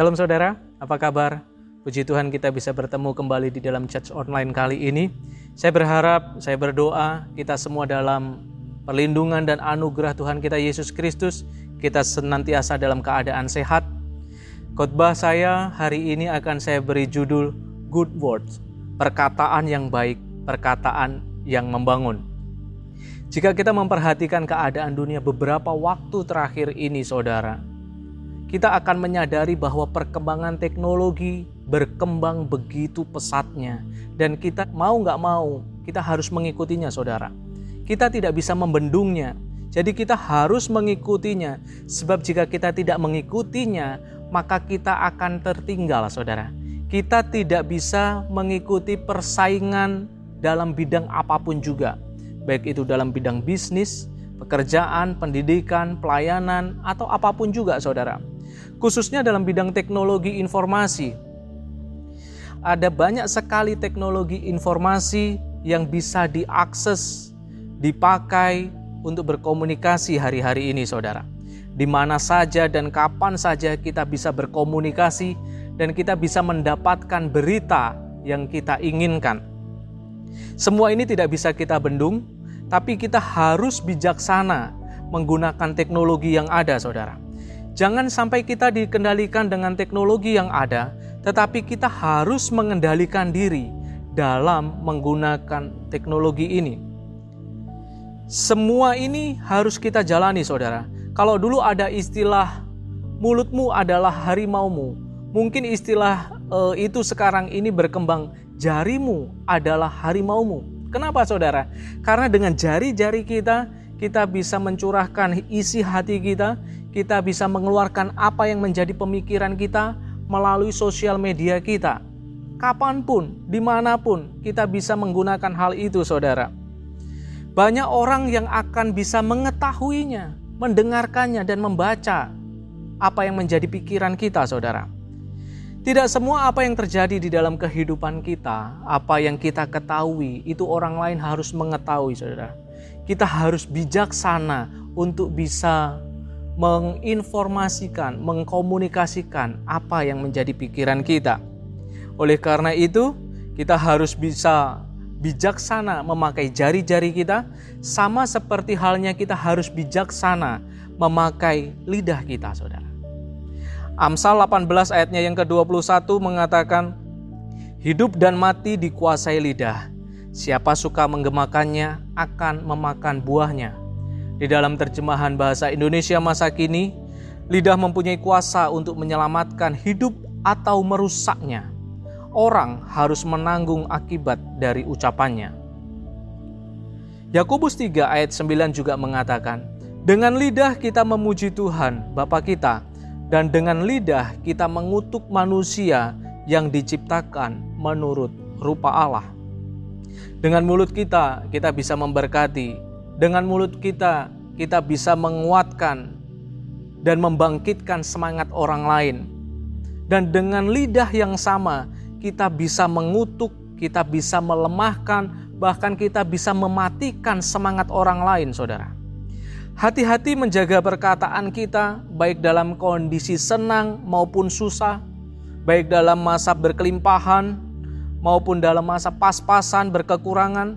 Salam saudara, apa kabar? Puji Tuhan kita bisa bertemu kembali di dalam church online kali ini. Saya berharap, saya berdoa kita semua dalam perlindungan dan anugerah Tuhan kita Yesus Kristus, kita senantiasa dalam keadaan sehat. Khotbah saya hari ini akan saya beri judul Good Words, perkataan yang baik, perkataan yang membangun. Jika kita memperhatikan keadaan dunia beberapa waktu terakhir ini, saudara, kita akan menyadari bahwa perkembangan teknologi berkembang begitu pesatnya dan kita mau nggak mau kita harus mengikutinya saudara. Kita tidak bisa membendungnya, jadi kita harus mengikutinya sebab jika kita tidak mengikutinya maka kita akan tertinggal saudara. Kita tidak bisa mengikuti persaingan dalam bidang apa pun juga, baik itu dalam bidang bisnis, pekerjaan, pendidikan, pelayanan, atau apa pun juga saudara khususnya dalam bidang teknologi informasi. Ada banyak sekali teknologi informasi yang bisa diakses, dipakai untuk berkomunikasi hari-hari ini, saudara. Di mana saja dan kapan saja kita bisa berkomunikasi, dan kita bisa mendapatkan berita yang kita inginkan. Semua ini tidak bisa kita bendung, tapi kita harus bijaksana menggunakan teknologi yang ada, saudara. Jangan sampai kita dikendalikan dengan teknologi yang ada, tetapi kita harus mengendalikan diri dalam menggunakan teknologi ini. Semua ini harus kita jalani, saudara. Kalau dulu ada istilah mulutmu adalah harimaumu, mungkin istilah uh, itu sekarang ini berkembang jarimu adalah harimaumu. Kenapa, saudara? Karena dengan jari-jari kita, kita bisa mencurahkan isi hati kita, kita bisa mengeluarkan apa yang menjadi pemikiran kita melalui sosial media kita. Kapan pun, di mana pun, kita bisa menggunakan hal itu, saudara. Banyak orang yang akan bisa mengetahuinya, mendengarkannya, dan membaca apa yang menjadi pikiran kita, saudara. Tidak semua apa yang terjadi di dalam kehidupan kita, apa yang kita ketahui, itu orang lain harus mengetahui, saudara. Kita harus bijaksana untuk bisa menginformasikan, mengkomunikasikan apa yang menjadi pikiran kita. Oleh karena itu, kita harus bisa bijaksana memakai jari-jari kita, sama seperti halnya kita harus bijaksana memakai lidah kita, saudara. Amsal 18 ayatnya yang ke-21 mengatakan, Hidup dan mati dikuasai lidah. Siapa suka menggemakannya akan memakan buahnya. Di dalam terjemahan bahasa Indonesia masa kini, lidah mempunyai kuasa untuk menyelamatkan hidup atau merusaknya. Orang harus menanggung akibat dari ucapannya. Yakobus 3 ayat 9 juga mengatakan, dengan lidah kita memuji Tuhan, Bapa kita, dan dengan lidah kita mengutuk manusia yang diciptakan menurut rupa Allah. Dengan mulut kita, kita bisa memberkati dengan mulut kita, kita bisa menguatkan dan membangkitkan semangat orang lain. Dan dengan lidah yang sama, kita bisa mengutuk, kita bisa melemahkan, bahkan kita bisa mematikan semangat orang lain, saudara. Hati-hati menjaga perkataan kita, baik dalam kondisi senang maupun susah, baik dalam masa berkelimpahan maupun dalam masa pas-pasan berkekurangan.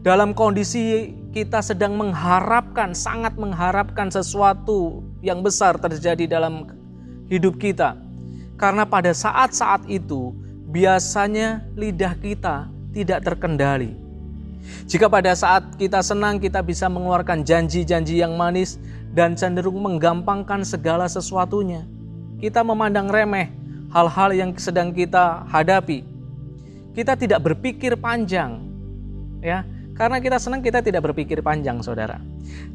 Dalam kondisi kita sedang mengharapkan, sangat mengharapkan sesuatu yang besar terjadi dalam hidup kita. Karena pada saat-saat itu biasanya lidah kita tidak terkendali. Jika pada saat kita senang kita bisa mengeluarkan janji-janji yang manis dan cenderung menggampangkan segala sesuatunya. Kita memandang remeh hal-hal yang sedang kita hadapi. Kita tidak berpikir panjang. Ya, karena kita senang kita tidak berpikir panjang saudara.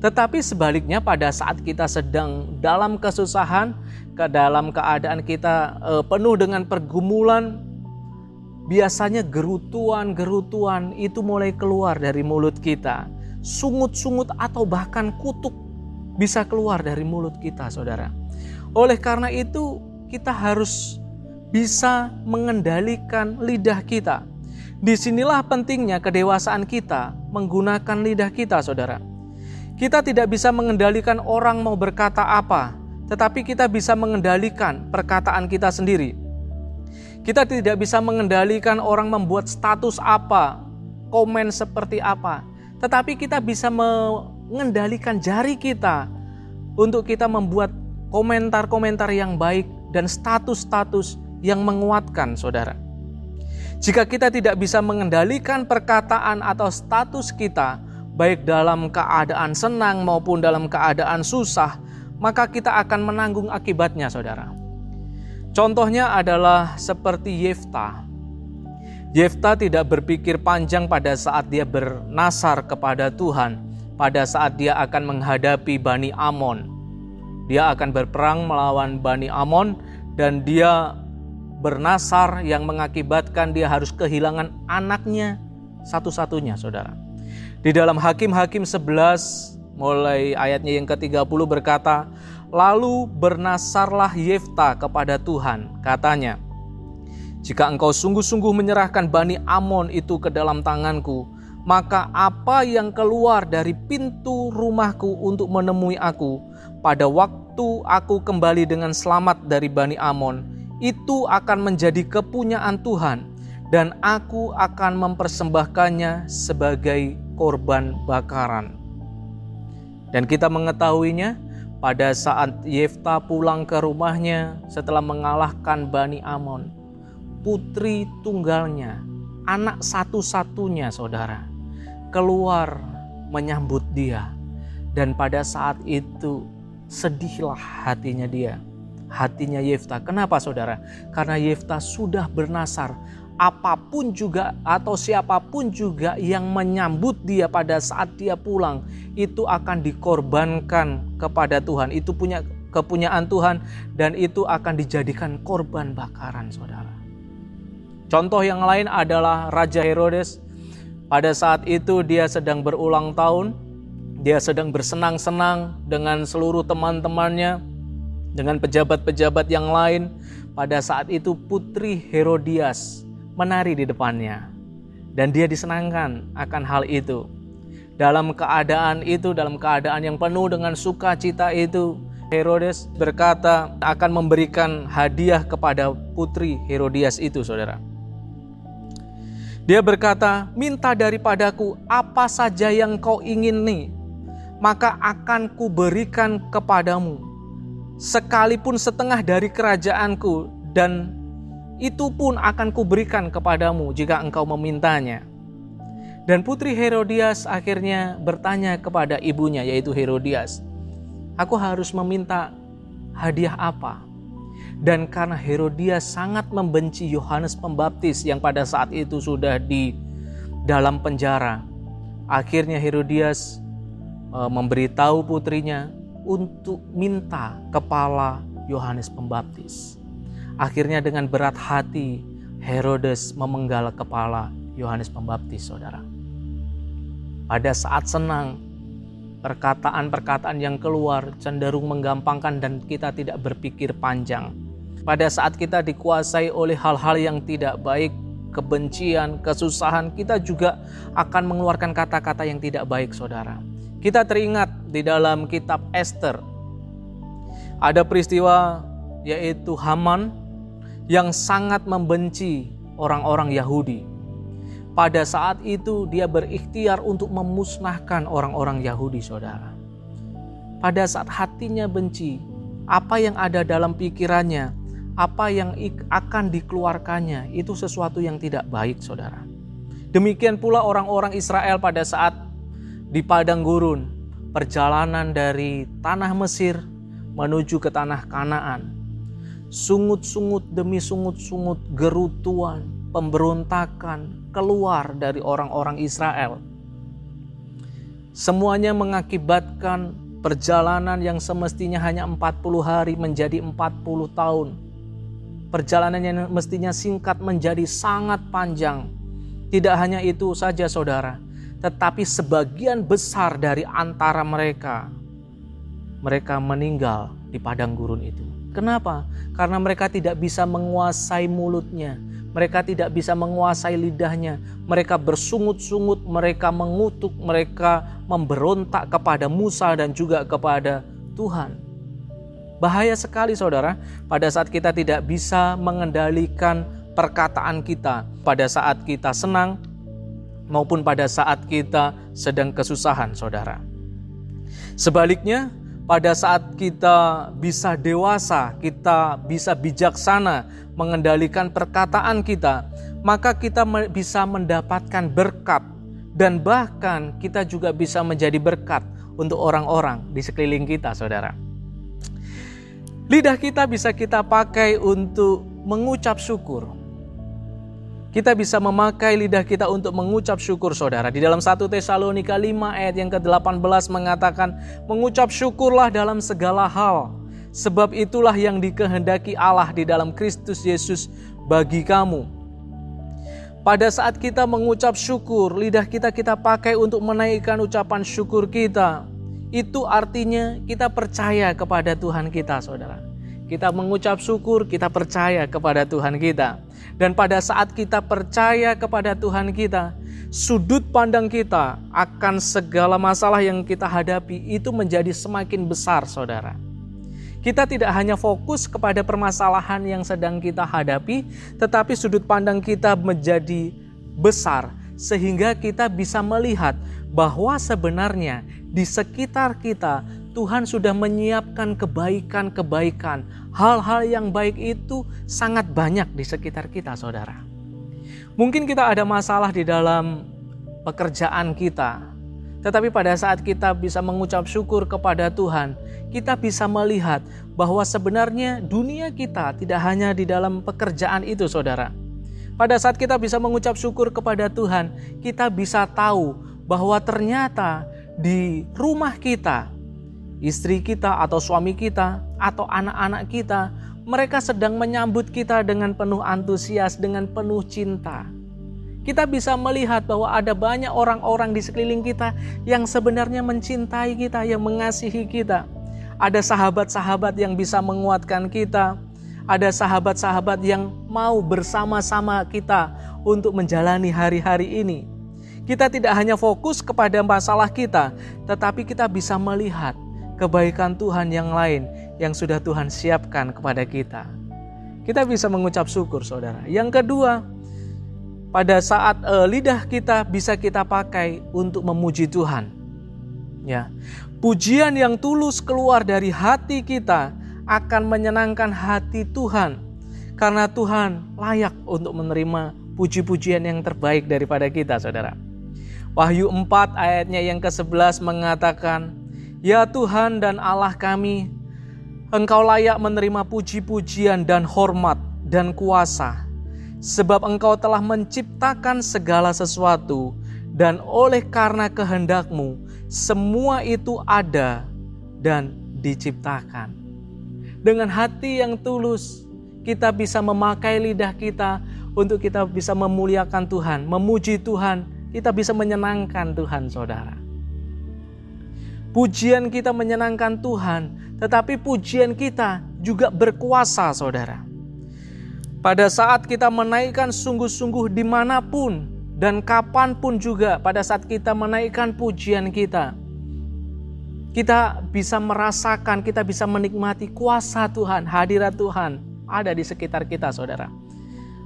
Tetapi sebaliknya pada saat kita sedang dalam kesusahan, ke dalam keadaan kita e, penuh dengan pergumulan, biasanya gerutuan-gerutuan itu mulai keluar dari mulut kita. Sungut-sungut atau bahkan kutuk bisa keluar dari mulut kita saudara. Oleh karena itu kita harus bisa mengendalikan lidah kita Di sinilah pentingnya kedewasaan kita menggunakan lidah kita, saudara. Kita tidak bisa mengendalikan orang mau berkata apa, tetapi kita bisa mengendalikan perkataan kita sendiri. Kita tidak bisa mengendalikan orang membuat status apa, komen seperti apa, tetapi kita bisa mengendalikan jari kita untuk kita membuat komentar-komentar yang baik dan status-status yang menguatkan, saudara. Jika kita tidak bisa mengendalikan perkataan atau status kita, baik dalam keadaan senang maupun dalam keadaan susah, maka kita akan menanggung akibatnya, saudara. Contohnya adalah seperti Yefta. Yefta tidak berpikir panjang pada saat dia bernasar kepada Tuhan, pada saat dia akan menghadapi Bani Amon. Dia akan berperang melawan Bani Amon dan dia bernasar yang mengakibatkan dia harus kehilangan anaknya satu-satunya, saudara. Di dalam Hakim-Hakim 11, mulai ayatnya yang ke-30 berkata, Lalu bernasarlah Yefta kepada Tuhan, katanya, Jika engkau sungguh-sungguh menyerahkan Bani Amon itu ke dalam tanganku, maka apa yang keluar dari pintu rumahku untuk menemui aku, pada waktu aku kembali dengan selamat dari Bani Amon, itu akan menjadi kepunyaan Tuhan, dan aku akan mempersembahkannya sebagai korban bakaran. Dan kita mengetahuinya, pada saat Yefta pulang ke rumahnya setelah mengalahkan Bani Amon, putri tunggalnya, anak satu-satunya saudara, keluar menyambut dia. Dan pada saat itu sedihlah hatinya dia, hatinya Yefta. Kenapa saudara? Karena Yefta sudah bernasar apa pun juga atau siapa pun juga yang menyambut dia pada saat dia pulang itu akan dikorbankan kepada Tuhan. Itu punya kepunyaan Tuhan dan itu akan dijadikan korban bakaran Saudara. Contoh yang lain adalah Raja Herodes. Pada saat itu dia sedang berulang tahun, dia sedang bersenang-senang dengan seluruh teman-temannya, dengan pejabat-pejabat yang lain. Pada saat itu putri Herodias menari di depannya. Dan dia disenangkan akan hal itu. Dalam keadaan itu, dalam keadaan yang penuh dengan sukacita itu, Herodes berkata akan memberikan hadiah kepada putri Herodias itu, saudara. Dia berkata, minta daripadaku apa saja yang kau ingin nih, maka akan kuberikan kepadamu. Sekalipun setengah dari kerajaanku dan itu pun akan kuberikan kepadamu jika engkau memintanya. Dan putri Herodias akhirnya bertanya kepada ibunya yaitu Herodias, "Aku harus meminta hadiah apa?" Dan karena Herodias sangat membenci Yohanes Pembaptis yang pada saat itu sudah di dalam penjara, akhirnya Herodias e, memberitahu putrinya untuk minta kepala Yohanes Pembaptis. Akhirnya dengan berat hati Herodes memenggal kepala Yohanes Pembaptis, saudara. Pada saat senang, perkataan-perkataan yang keluar cenderung menggampangkan dan kita tidak berpikir panjang. Pada saat kita dikuasai oleh hal-hal yang tidak baik, kebencian, kesusahan, kita juga akan mengeluarkan kata-kata yang tidak baik, saudara. Kita teringat di dalam kitab Esther, ada peristiwa yaitu Haman yang sangat membenci orang-orang Yahudi. Pada saat itu dia berikhtiar untuk memusnahkan orang-orang Yahudi, saudara. Pada saat hatinya benci, apa yang ada dalam pikirannya, apa yang akan dikeluarkannya, itu sesuatu yang tidak baik, saudara. Demikian pula orang-orang Israel pada saat di padang gurun, perjalanan dari tanah Mesir menuju ke tanah Kanaan sungut-sungut demi sungut-sungut gerutuan, pemberontakan keluar dari orang-orang Israel. Semuanya mengakibatkan perjalanan yang semestinya hanya 40 hari menjadi 40 tahun. Perjalanan yang mestinya singkat menjadi sangat panjang. Tidak hanya itu saja saudara, tetapi sebagian besar dari antara mereka mereka meninggal di padang gurun itu. Kenapa? Karena mereka tidak bisa menguasai mulutnya, mereka tidak bisa menguasai lidahnya, mereka bersungut-sungut, mereka mengutuk, mereka memberontak kepada Musa dan juga kepada Tuhan. Bahaya sekali saudara, pada saat kita tidak bisa mengendalikan perkataan kita, pada saat kita senang maupun pada saat kita sedang kesusahan saudara. Sebaliknya, pada saat kita bisa dewasa, kita bisa bijaksana mengendalikan perkataan kita, maka kita bisa mendapatkan berkat dan bahkan kita juga bisa menjadi berkat untuk orang-orang di sekeliling kita, Saudara. Lidah kita bisa kita pakai untuk mengucap syukur, kita bisa memakai lidah kita untuk mengucap syukur saudara. Di dalam 1 Tesalonika 5 ayat yang ke-18 mengatakan, mengucap syukurlah dalam segala hal. Sebab itulah yang dikehendaki Allah di dalam Kristus Yesus bagi kamu. Pada saat kita mengucap syukur, lidah kita kita pakai untuk menaikkan ucapan syukur kita. Itu artinya kita percaya kepada Tuhan kita, saudara. Kita mengucap syukur, kita percaya kepada Tuhan kita. Dan pada saat kita percaya kepada Tuhan kita, sudut pandang kita akan segala masalah yang kita hadapi itu menjadi semakin besar, saudara. Kita tidak hanya fokus kepada permasalahan yang sedang kita hadapi, tetapi sudut pandang kita menjadi besar, sehingga kita bisa melihat bahwa sebenarnya di sekitar kita Tuhan sudah menyiapkan kebaikan-kebaikan. Hal-hal yang baik itu sangat banyak di sekitar kita, saudara. Mungkin kita ada masalah di dalam pekerjaan kita, tetapi pada saat kita bisa mengucap syukur kepada Tuhan, kita bisa melihat bahwa sebenarnya dunia kita tidak hanya di dalam pekerjaan itu, saudara. Pada saat kita bisa mengucap syukur kepada Tuhan, kita bisa tahu bahwa ternyata di rumah kita istri kita atau suami kita atau anak-anak kita, mereka sedang menyambut kita dengan penuh antusias, dengan penuh cinta. Kita bisa melihat bahwa ada banyak orang-orang di sekeliling kita yang sebenarnya mencintai kita, yang mengasihi kita. Ada sahabat-sahabat yang bisa menguatkan kita, ada sahabat-sahabat yang mau bersama-sama kita untuk menjalani hari-hari ini. Kita tidak hanya fokus kepada masalah kita, tetapi kita bisa melihat kebaikan Tuhan yang lain yang sudah Tuhan siapkan kepada kita. Kita bisa mengucap syukur, saudara. Yang kedua, pada saat uh, lidah kita bisa kita pakai untuk memuji Tuhan. Ya, pujian yang tulus keluar dari hati kita akan menyenangkan hati Tuhan, karena Tuhan layak untuk menerima puji-pujian yang terbaik daripada kita, saudara. Wahyu 4 ayatnya yang ke-11 mengatakan, Ya Tuhan dan Allah kami, Engkau layak menerima puji-pujian dan hormat dan kuasa, sebab Engkau telah menciptakan segala sesuatu, dan oleh karena kehendakmu, semua itu ada dan diciptakan. Dengan hati yang tulus, kita bisa memakai lidah kita untuk kita bisa memuliakan Tuhan, memuji Tuhan, kita bisa menyenangkan Tuhan, saudara. Pujian kita menyenangkan Tuhan, tetapi pujian kita juga berkuasa, saudara. Pada saat kita menaikkan sungguh-sungguh di mana pun dan kapan pun juga, pada saat kita menaikkan pujian kita, kita bisa merasakan, kita bisa menikmati kuasa Tuhan, hadirat Tuhan ada di sekitar kita, saudara.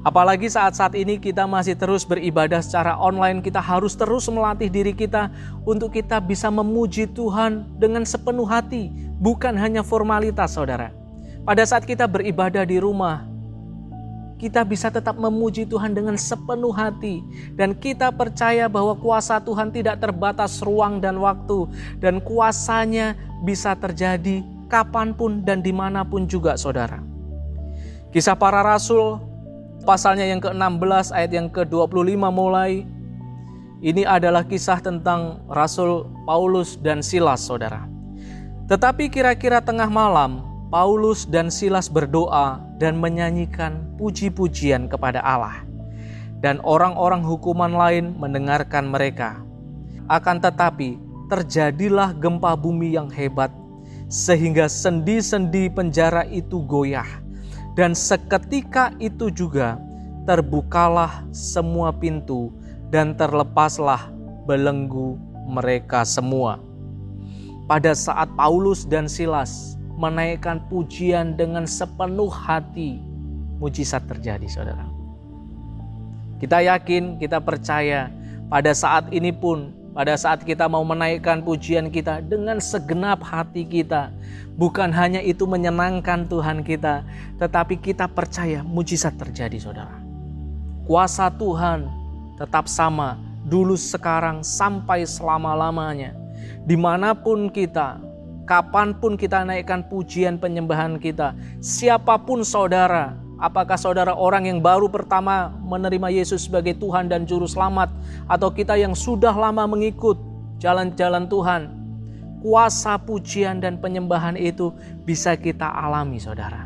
Apalagi saat-saat ini kita masih terus beribadah secara online, kita harus terus melatih diri kita untuk kita bisa memuji Tuhan dengan sepenuh hati, bukan hanya formalitas, saudara. Pada saat kita beribadah di rumah, kita bisa tetap memuji Tuhan dengan sepenuh hati, dan kita percaya bahwa kuasa Tuhan tidak terbatas ruang dan waktu, dan kuasanya bisa terjadi kapan pun dan di mana pun juga, saudara. Kisah para rasul pasalnya yang ke-16 ayat yang ke-25 mulai ini adalah kisah tentang Rasul Paulus dan Silas, saudara. Tetapi kira-kira tengah malam, Paulus dan Silas berdoa dan menyanyikan puji-pujian kepada Allah. Dan orang-orang hukuman lain mendengarkan mereka. Akan tetapi, terjadilah gempa bumi yang hebat, sehingga sendi-sendi penjara itu goyah dan seketika itu juga terbukalah semua pintu dan terlepaslah belenggu mereka semua. Pada saat Paulus dan Silas menaikkan pujian dengan sepenuh hati, mujizat terjadi, saudara. Kita yakin, kita percaya, pada saat ini pun, pada saat kita mau menaikkan pujian kita dengan segenap hati kita, bukan hanya itu menyenangkan Tuhan kita, tetapi kita percaya mujizat terjadi, saudara. Kuasa Tuhan tetap sama, dulu, sekarang, sampai selama-lamanya. Di mana pun kita, kapan pun kita naikkan pujian penyembahan kita, siapa pun saudara, Apakah saudara orang yang baru pertama menerima Yesus sebagai Tuhan dan Juru Selamat, atau kita yang sudah lama mengikut jalan-jalan Tuhan? Kuasa pujian dan penyembahan itu bisa kita alami, saudara.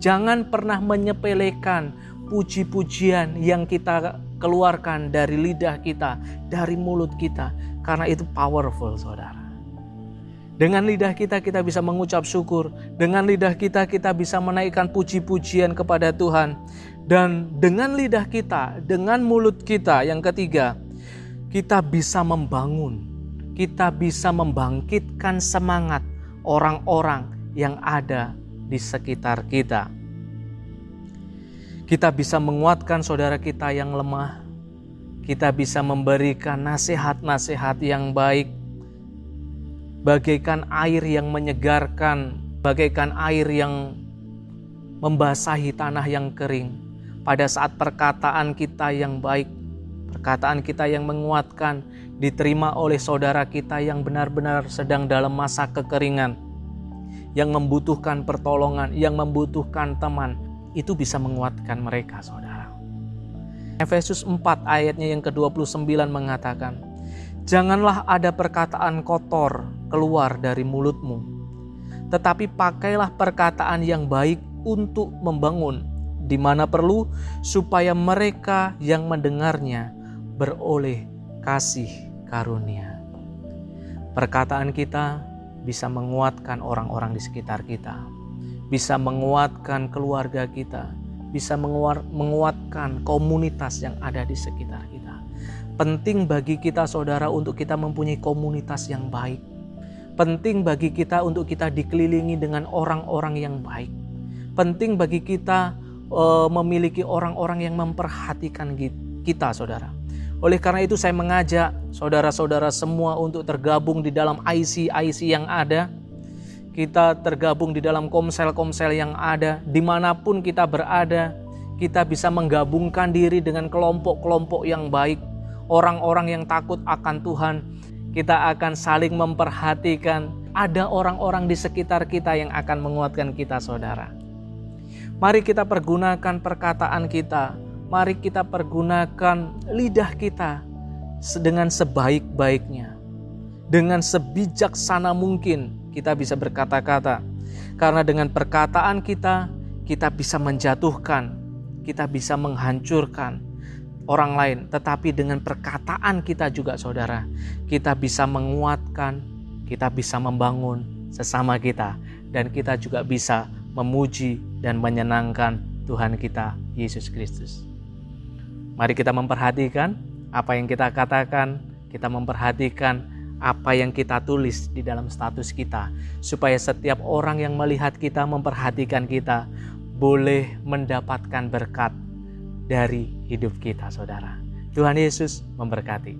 Jangan pernah menyepelekan puji-pujian yang kita keluarkan dari lidah kita, dari mulut kita, karena itu powerful, saudara. Dengan lidah kita kita bisa mengucap syukur, dengan lidah kita kita bisa menaikkan puji-pujian kepada Tuhan. Dan dengan lidah kita, dengan mulut kita yang ketiga, kita bisa membangun, kita bisa membangkitkan semangat orang-orang yang ada di sekitar kita. Kita bisa menguatkan saudara kita yang lemah. Kita bisa memberikan nasihat-nasihat yang baik bagaikan air yang menyegarkan, bagaikan air yang membasahi tanah yang kering. Pada saat perkataan kita yang baik, perkataan kita yang menguatkan, diterima oleh saudara kita yang benar-benar sedang dalam masa kekeringan, yang membutuhkan pertolongan, yang membutuhkan teman, itu bisa menguatkan mereka, saudara. Efesus 4 ayatnya yang ke-29 mengatakan, Janganlah ada perkataan kotor keluar dari mulutmu, tetapi pakailah perkataan yang baik untuk membangun, di mana perlu, supaya mereka yang mendengarnya beroleh kasih karunia. Perkataan kita bisa menguatkan orang-orang di sekitar kita, bisa menguatkan keluarga kita, bisa menguatkan komunitas yang ada di sekitar kita. Penting bagi kita, saudara, untuk kita mempunyai komunitas yang baik. Penting bagi kita untuk kita dikelilingi dengan orang-orang yang baik. Penting bagi kita uh, memiliki orang-orang yang memperhatikan kita, saudara. Oleh karena itu, saya mengajak saudara-saudara semua untuk tergabung di dalam IC-IC yang ada. Kita tergabung di dalam komsel-komsel yang ada, di mana pun kita berada, kita bisa menggabungkan diri dengan kelompok-kelompok yang baik orang-orang yang takut akan Tuhan, kita akan saling memperhatikan. Ada orang-orang di sekitar kita yang akan menguatkan kita, saudara. Mari kita pergunakan perkataan kita, mari kita pergunakan lidah kita dengan sebaik-baiknya, dengan sebijaksana mungkin kita bisa berkata-kata, karena dengan perkataan kita, kita bisa menjatuhkan, kita bisa menghancurkan, orang lain, tetapi dengan perkataan kita juga, saudara, kita bisa menguatkan, kita bisa membangun sesama kita, dan kita juga bisa memuji dan menyenangkan Tuhan kita, Yesus Kristus. Mari kita memperhatikan apa yang kita katakan, kita memperhatikan apa yang kita tulis di dalam status kita, supaya setiap orang yang melihat kita, memperhatikan kita, boleh mendapatkan berkat dari hidup kita, saudara. Tuhan Yesus memberkati.